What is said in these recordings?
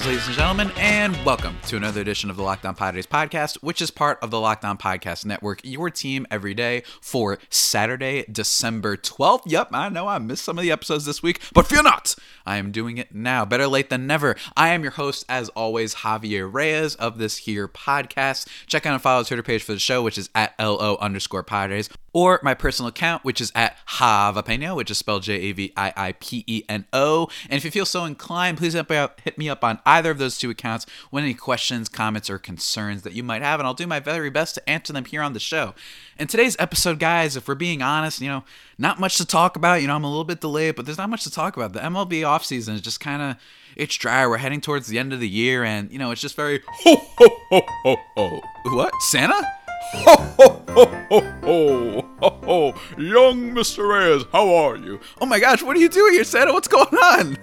Greetings, ladies and gentlemen, and welcome to another edition of the Locked On Padres podcast, which is part of the Locked On Podcast Network, your team every day for Saturday, December 12th. Yep, I know I missed some of the episodes this week, but fear not, I am doing it now. Better late than never. I am your host, as always, Javier Reyes of this here podcast. Check out and follow the Twitter page for the show, which is at LO underscore Padres or my personal account, which is at Javapeno, which is spelled J A V I I P E N O. And if you feel so inclined, please hit me up on either of those two accounts with any questions, comments, or concerns that you might have, and I'll do my very best to answer them here on the show. In today's episode, guys, if we're being honest, you know, not much to talk about. You know, I'm a little bit delayed, but there's not much to talk about. The MLB offseason is just kind of it's dry. We're heading towards the end of the year, and you know, it's just very ho ho ho ho ho. What? Santa? Ho, ho, ho, ho, ho, ho. Young Mr. Reyes, how are you? Oh my gosh, what are you doing here, Santa? What's going on?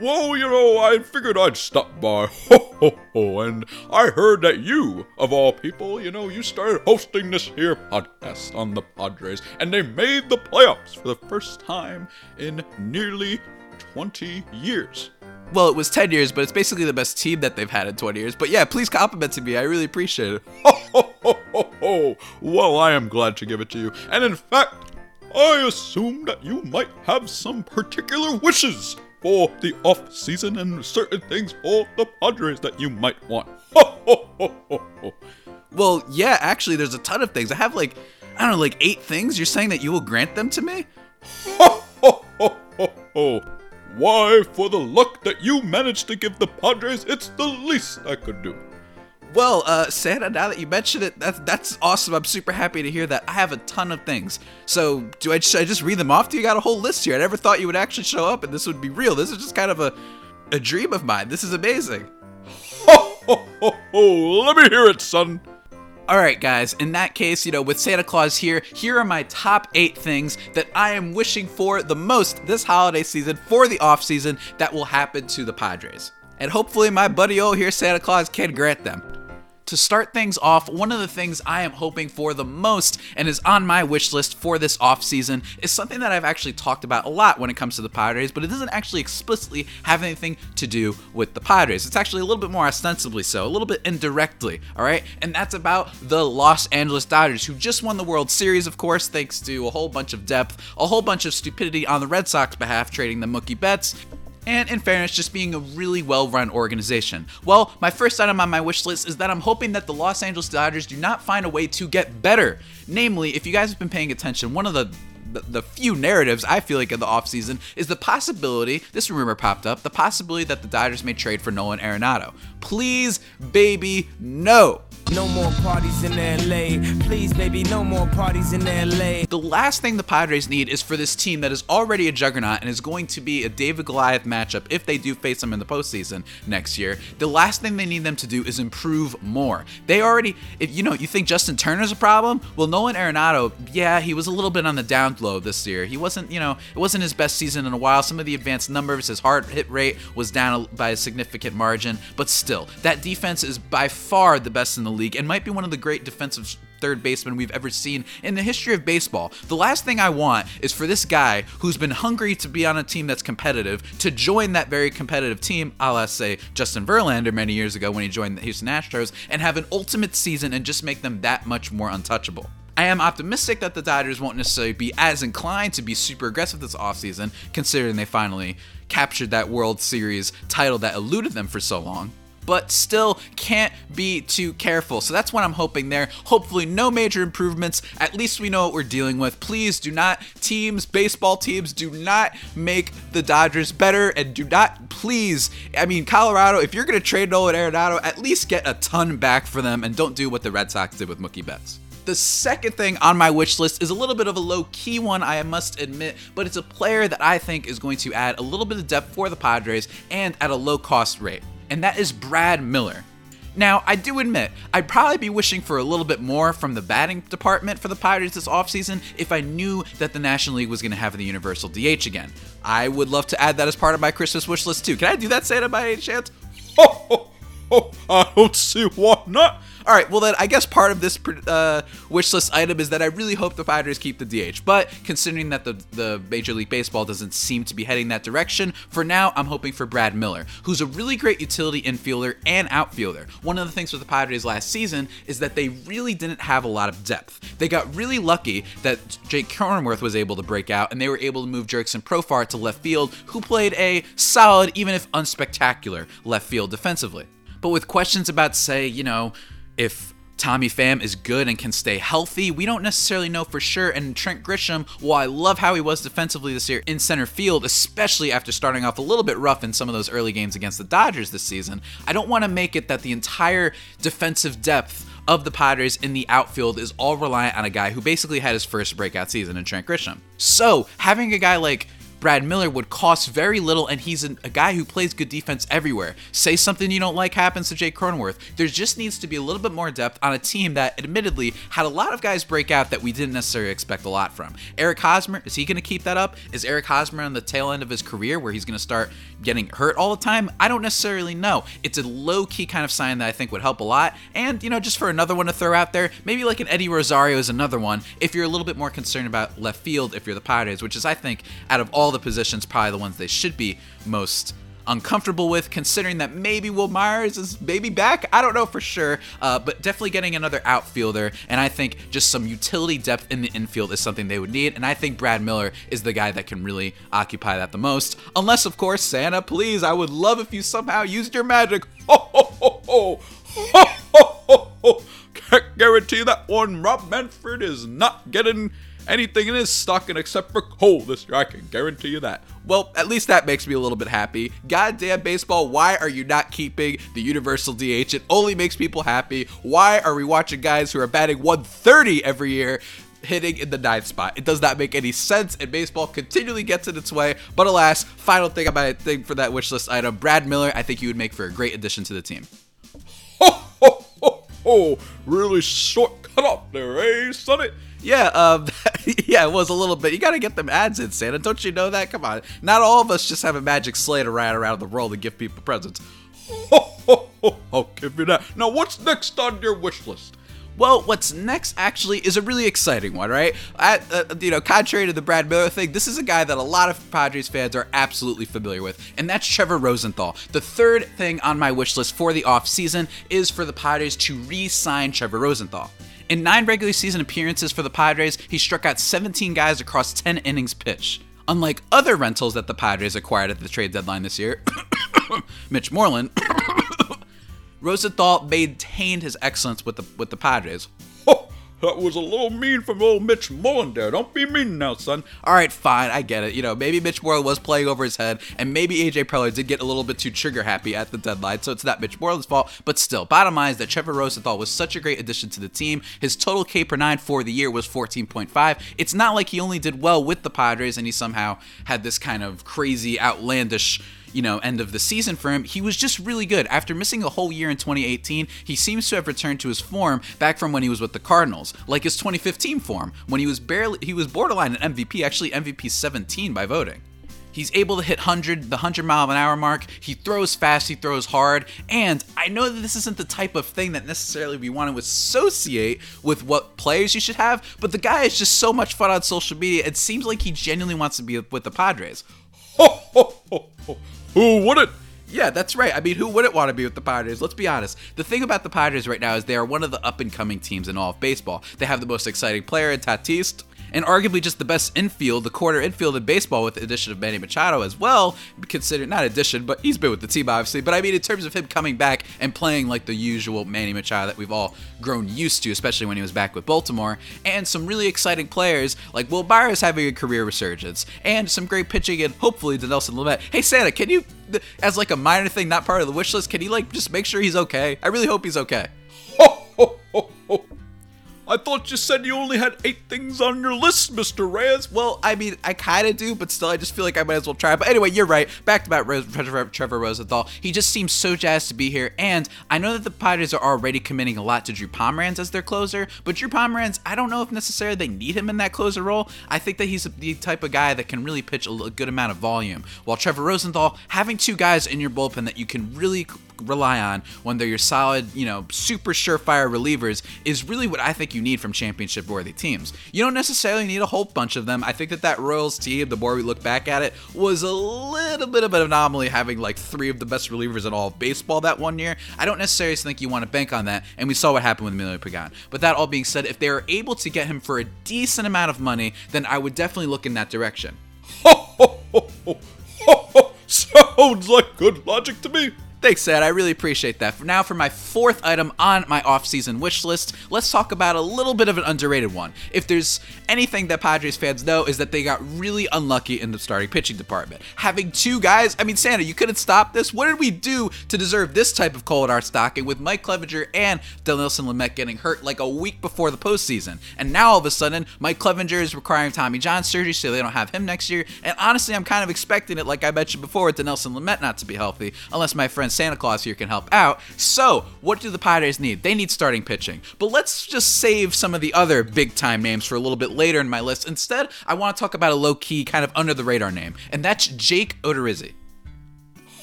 Well, you know, I figured I'd stop by. Ho, ho, ho. And I heard that you, of all people, you know, you started hosting this here podcast on the Padres, and they made the playoffs for the first time in nearly 20 years. Well, it was 10 years, but it's basically the best team that they've had in 20 years. But yeah, please compliment to me. I really appreciate it. Ho, ho, ho, ho, ho. Well, I am glad to give it to you. And in fact, I assume that you might have some particular wishes for the off season and certain things for the Padres that you might want. Ho, ho, ho, ho, ho. Well, yeah, actually, there's a ton of things. I have like, I don't know, like eight things. You're saying that you will grant them to me? Ho, ho, ho, ho, ho. Why, for the luck that you managed to give the Padres, it's the least I could do. Well, uh, Santa, now that you mention it, that's, that's awesome. I'm super happy to hear that. I have a ton of things. So, do I, should I just read them off to you? got a whole list here. I never thought you would actually show up and this would be real. This is just kind of a, a dream of mine. This is amazing. Ho, ho, ho, ho. Let me hear it, son. All right, guys, in that case, you know, with Santa Claus here, here are my top eight things that I am wishing for the most this holiday season for the off season that will happen to the Padres. And hopefully, my buddy O here, Santa Claus, can grant them. To start things off, one of the things I am hoping for the most and is on my wish list for this offseason is something that I've actually talked about a lot when it comes to the Padres, but it doesn't actually explicitly have anything to do with the Padres. It's actually a little bit more ostensibly so, a little bit indirectly, all right? And that's about the Los Angeles Dodgers, who just won the World Series, of course, thanks to a whole bunch of depth, a whole bunch of stupidity on the Red Sox behalf, trading the Mookie Betts, and in fairness, just being a really well run organization. Well, my first item on my wish list is that I'm hoping that the Los Angeles Dodgers do not find a way to get better. Namely, if you guys have been paying attention, one of the the, few narratives I feel like in the offseason is the possibility, this rumor popped up, the possibility that the Dodgers may trade for Nolan Arenado. Please, baby, no. No more parties in LA. Please, baby, no more parties in LA. The last thing the Padres need is for this team that is already a juggernaut and is going to be a David Goliath matchup if they do face them in the postseason next year. The last thing they need them to do is improve more. They already, if you know, you think Justin Turner's a problem? Well, Nolan Arenado, yeah, he was a little bit on the down low this year. He wasn't, you know, it wasn't his best season in a while. Some of the advanced numbers, his hard hit rate was down by a significant margin, but still, that defense is by far the best in the league and might be one of the great defensive third baseman we've ever seen in the history of baseball. The last thing I want is for this guy who's been hungry to be on a team that's competitive to join that very competitive team, a la say Justin Verlander many years ago when he joined the Houston Astros, and have an ultimate season and just make them that much more untouchable. I am optimistic that the Dodgers won't necessarily be as inclined to be super aggressive this offseason, considering they finally captured that World Series title that eluded them for so long but still can't be too careful. So that's what I'm hoping there. Hopefully, no major improvements. At least we know what we're dealing with. Please do not, teams, baseball teams, do not make the Dodgers better and do not, please, I mean, Colorado, if you're going to trade Nolan Arenado, at least get a ton back for them and don't do what the Red Sox did with Mookie Betts. The second thing on my wish list is a little bit of a low key one, I must admit, but it's a player that I think is going to add a little bit of depth for the Padres and at a low cost rate and that is Brad Miller. Now, I do admit, I'd probably be wishing for a little bit more from the batting department for the Pirates this offseason if I knew that the National League was going to have the universal DH again. I would love to add that as part of my Christmas wish list too. Can I do that, Santa, by any chance? Ho, ho, ho. I don't see why not. All right, well then I guess part of this uh, wish list item is that I really hope the Padres keep the DH. But considering that the the Major League Baseball doesn't seem to be heading that direction, for now I'm hoping for Brad Miller, who's a really great utility infielder and outfielder. One of the things with the Padres last season is that they really didn't have a lot of depth. They got really lucky that Jake Cronenworth was able to break out, and they were able to move Jurickson Profar to left field, who played a solid, even if unspectacular, left field defensively. But with questions about, say, you know, if Tommy Pham is good and can stay healthy, we don't necessarily know for sure. And Trent Grisham, while I love how he was defensively this year in center field, especially after starting off a little bit rough in some of those early games against the Dodgers this season, I don't want to make it that the entire defensive depth of the Padres in the outfield is all reliant on a guy who basically had his first breakout season in Trent Grisham. So, having a guy like Brad Miller would cost very little, and he's a, a, guy who plays good defense everywhere. Say something you don't like happens to Jake Cronenworth. There just needs to be a little bit more depth on a team that, admittedly, had a lot of guys break out that we didn't necessarily expect a lot from. Eric Hosmer, is he going to keep that up? Is Eric Hosmer on the tail end of his career where he's going to start getting hurt all the time? I don't necessarily know. It's a low key kind of sign that I think would help a lot. And, you know, just for another one to throw out there, maybe like an Eddie Rosario is another one if you're a little bit more concerned about left field if you're the Padres, which is, I think, out of all the positions, probably the ones they should be most uncomfortable with, considering that maybe Wil Myers is maybe back. I don't know for sure, uh, but definitely getting another outfielder. And I think just some utility depth in the infield is something they would need. And I think Brad Miller is the guy that can really occupy that the most. Unless, of course, Santa, please, I would love if you somehow used your magic. Ho, ho, ho, ho. Ho, ho, ho, ho. Can't guarantee that one. Rob Manfred is not getting anything in his stocking except for coal this year. I can guarantee you that. Well, at least that makes me a little bit happy. Goddamn baseball, why are you not keeping the universal DH? It only makes people happy. Why are we watching guys who are batting 130 every year? Hitting in the ninth spot. It does not make any sense, and baseball continually gets in its way. But alas, final thing I about thing for that wish list item, Brad Miller, I think you would make for a great addition to the team. Ho ho ho ho! Really short cut off there, eh, Sonny? Yeah, um, yeah, it was a little bit. You got to get them ads in, Santa. Don't you know that? Come on. Not all of us just have a magic sleigh to ride around the world and give people presents. Ho, ho, ho, I'll give you that. Now, what's next on your wish list? Well, what's next actually is a really exciting one, right? At, uh, you know, contrary to the Brad Miller thing, this is a guy that a lot of Padres fans are absolutely familiar with, and that's Trevor Rosenthal. The third thing on my wish list for the offseason is for the Padres to re sign Trevor Rosenthal. In nine regular season appearances for the Padres, he struck out 17 guys across 10 innings pitched. Unlike other rentals that the Padres acquired at the trade deadline this year, Mitch Moreland, Rosenthal maintained his excellence with the with the Padres. That was a little mean from old Mitch Mullen there. Don't be mean now, son. All right, fine, I get it. You know, maybe Mitch Moreland was playing over his head, and maybe AJ Preller did get a little bit too trigger happy at the deadline, so it's not Mitch Moreland's fault. But still, bottom line is that Trevor Rosenthal was such a great addition to the team. His total K per nine for the year was 14.5. It's not like he only did well with the Padres and he somehow had this kind of crazy, outlandish you know, end of the season for him, he was just really good. After missing a whole year in 2018, he seems to have returned to his form back from when he was with the Cardinals, like his 2015 form, when he was barely he was borderline an MVP, actually MVP 17 by voting. He's able to hit 100, the 100 mile an hour mark. He throws fast, he throws hard. And I know that this isn't the type of thing that necessarily we want to associate with what players you should have, but the guy is just so much fun on social media. It seems like he genuinely wants to be with the Padres. Ho, ho, ho, ho. Wouldn't? Yeah, that's right. I mean, who wouldn't want to be with the Padres? Let's be honest. The thing about the Padres right now is they are one of the up and coming teams in all of baseball. They have the most exciting player in Tatis and arguably just the best infield, the quarter infield in baseball with the addition of Manny Machado as well, considered not addition, but he's been with the team obviously. But I mean, in terms of him coming back and playing like the usual Manny Machado that we've all grown used to, especially when he was back with Baltimore, and some really exciting players like Wil Myers having a career resurgence, and some great pitching, and hopefully Dinelson Lamet. Hey Santa, can you, as like a minor thing, not part of the wish list, can you like just make sure he's okay? I really hope he's okay. I thought you said you only had eight things on your list, Mr. Reyes. Well, I mean, I kind of do, but still, I just feel like I might as well try. But anyway, you're right. Back to back Trevor, Trevor Rosenthal. He just seems so jazzed to be here. And I know that the Padres are already committing a lot to Drew Pomeranz as their closer, but Drew Pomeranz, I don't know if necessarily they need him in that closer role. I think that he's the type of guy that can really pitch a good amount of volume. While Trevor Rosenthal, having two guys in your bullpen that you can really rely on when they're your solid, you know, super surefire relievers is really what I think you need from championship worthy teams. You don't necessarily need a whole bunch of them. I think that that Royals team, the more we look back at it, was a little bit of an anomaly having like three of the best relievers in all of baseball that one year. I don't necessarily think you want to bank on that, and we saw what happened with Emilio Pagan. But that all being said, if they are able to get him for a decent amount of money, then I would definitely look in that direction. Sounds like good logic to me. Thanks, Sad. I really appreciate that. Now, for my fourth item on my off-season wish list, let's talk about a little bit of an underrated one. If there's anything that Padres fans know is that they got really unlucky in the starting pitching department. Having two guys, I mean, Santa, you couldn't stop this. What did we do to deserve this type of cold art stocking with Mike Clevinger and Dinelson Lamet getting hurt like a week before the postseason? And now all of a sudden, Mike Clevinger is requiring Tommy John surgery, so they don't have him next year. And honestly, I'm kind of expecting it, like I mentioned before, with Dinelson Lamet not to be healthy, unless my friend Santa Claus here can help out. So, what do the Padres need? They need starting pitching. But let's just save some of the other big time names for a little bit later in my list. Instead, I want to talk about a low key, kind of under the radar name, and that's Jake Odorizzi.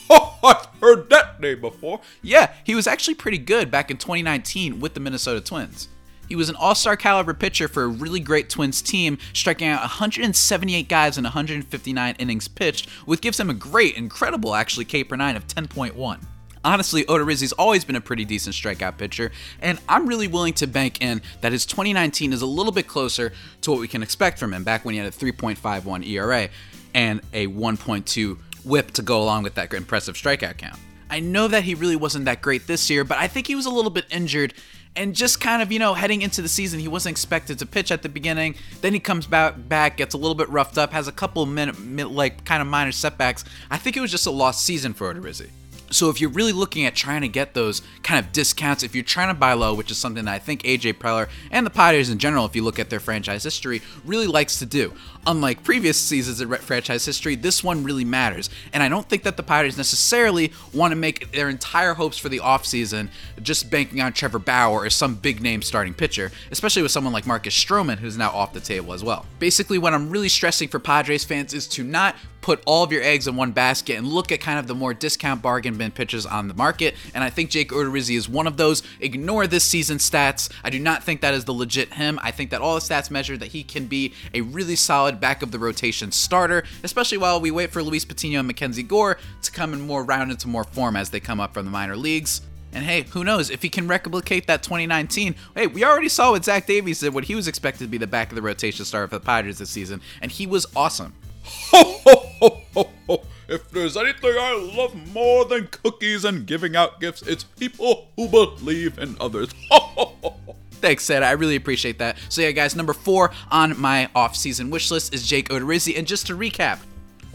Oh, I've heard that name before. Yeah, he was actually pretty good back in 2019 with the Minnesota Twins. He was an all star caliber pitcher for a really great Twins team, striking out 178 guys in 159 innings pitched, which gives him a great, incredible actually K per 9 of 10.1. Honestly, Odorizzi's always been a pretty decent strikeout pitcher, and I'm really willing to bank in that his 2019 is a little bit closer to what we can expect from him back when he had a 3.51 ERA and a 1.2 whip to go along with that impressive strikeout count. I know that he really wasn't that great this year, but I think he was a little bit injured and just kind of, you know, heading into the season, he wasn't expected to pitch at the beginning. Then he comes back, back gets a little bit roughed up, has a couple minute, like kind of minor setbacks. I think it was just a lost season for Odorizzi. So if you're really looking at trying to get those kind of discounts, if you're trying to buy low, which is something that I think AJ Preller and the Padres in general, if you look at their franchise history, really likes to do. Unlike previous seasons in franchise history, this one really matters. And I don't think that the Padres necessarily want to make their entire hopes for the offseason just banking on Trevor Bauer or some big name starting pitcher, especially with someone like Marcus Stroman, who's now off the table as well. Basically, what I'm really stressing for Padres fans is to not put all of your eggs in one basket and look at kind of the more discount bargain bin pitchers on the market. And I think Jake Odorizzi is one of those. Ignore this season stats. I do not think that is the legit him. I think that all the stats measure that he can be a really solid back of the rotation starter, especially while we wait for Luis Patino and Mackenzie Gore to come in more round into more form as they come up from the minor leagues. And hey, who knows if he can replicate that 2019? Hey, we already saw what Zach Davies did when he was expected to be the back of the rotation starter for the Padres this season, and he was awesome. Ho, ho, ho, ho, ho. If there's anything I love more than cookies and giving out gifts, it's people who believe in others. Thanks, Seth. I really appreciate that. So yeah, guys, number four on my off-season wish list is Jake Odorizzi. And just to recap,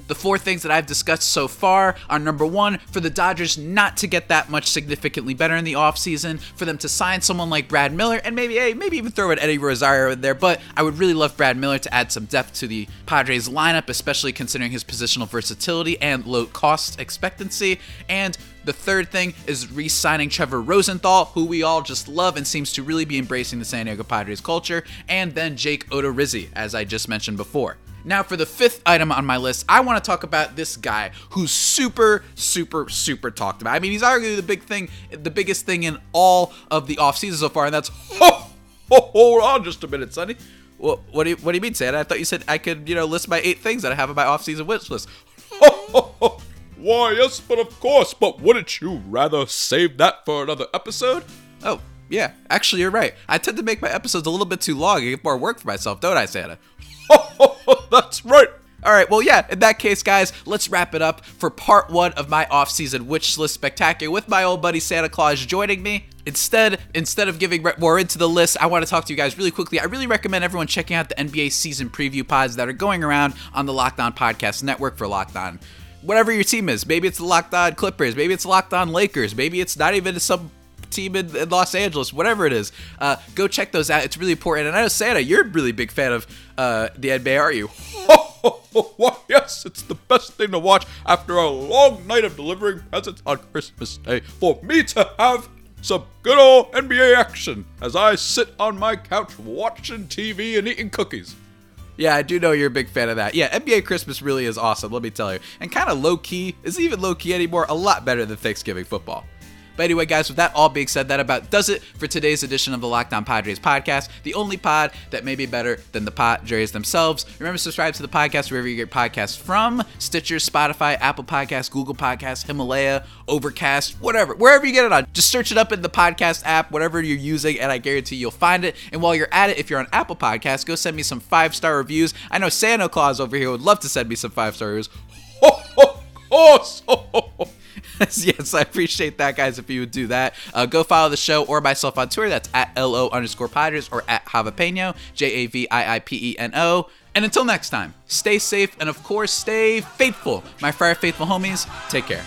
the four things that I've discussed so far are number one, for the Dodgers not to get that much significantly better in the offseason, for them to sign someone like Brad Miller, and maybe, hey, maybe even throw an Eddie Rosario in there. But I would really love Brad Miller to add some depth to the Padres lineup, especially considering his positional versatility and low cost expectancy. And the third thing is re signing Trevor Rosenthal, who we all just love and seems to really be embracing the San Diego Padres culture. And then Jake Odorizzi, as I just mentioned before. Now, for the fifth item on my list, I want to talk about this guy who's super, super, super talked about. I mean, he's arguably the big thing, the biggest thing in all of the offseason so far, and that's oh, ho, hold on just a minute, Sonny. well, what do you what do you mean, Santa? I thought you said I could, you know, list my eight things that I have on my offseason wish list. Ho, ho, ho. Why, yes, but of course, but wouldn't you rather save that for another episode? Oh, yeah, actually, you're right. I tend to make my episodes a little bit too long and get more work for myself, don't I, Santa? That's right. All right, well, yeah, in that case, guys, let's wrap it up for part one of my off-season wish list spectacular with my old buddy Santa Claus joining me. Instead, instead of giving more into the list, I want to talk to you guys really quickly. I really recommend everyone checking out the NBA season preview pods that are going around on the Locked On Podcast Network for Locked On. Whatever your team is, maybe it's the Locked On Clippers, maybe it's Locked On Lakers, maybe it's not even some team in, in Los Angeles, whatever it is. Uh, go check those out. It's really important. And I know Santa, you're a really big fan of uh, the NBA, are you? Why, yes, it's the best thing to watch after a long night of delivering presents on Christmas Day for me to have some good old NBA action as I sit on my couch watching TV and eating cookies. Yeah, I do know you're a big fan of that. Yeah, NBA Christmas really is awesome, let me tell you. And kind of low key, is even low key anymore, a lot better than Thanksgiving football. But anyway, guys, with that all being said, that about does it for today's edition of the Locked On Padres podcast, the only pod that may be better than the Padres themselves. Remember, subscribe to the podcast wherever you get podcasts from Stitcher, Spotify, Apple Podcasts, Google Podcasts, Himalaya, Overcast, whatever. Wherever you get it on, just search it up in the podcast app, whatever you're using, and I guarantee you'll find it. And while you're at it, if you're on Apple Podcasts, go send me some five star reviews. I know Santa Claus over here would love to send me some five star reviews. Ho, ho, ho, ho, ho. yes, I appreciate that, guys. If you would do that, uh, go follow the show or myself on Twitter. That's at lo underscore Padres or at Javapeno, J A V I I P E N O. And until next time, stay safe and of course, stay faithful. My Friar Faithful homies, take care.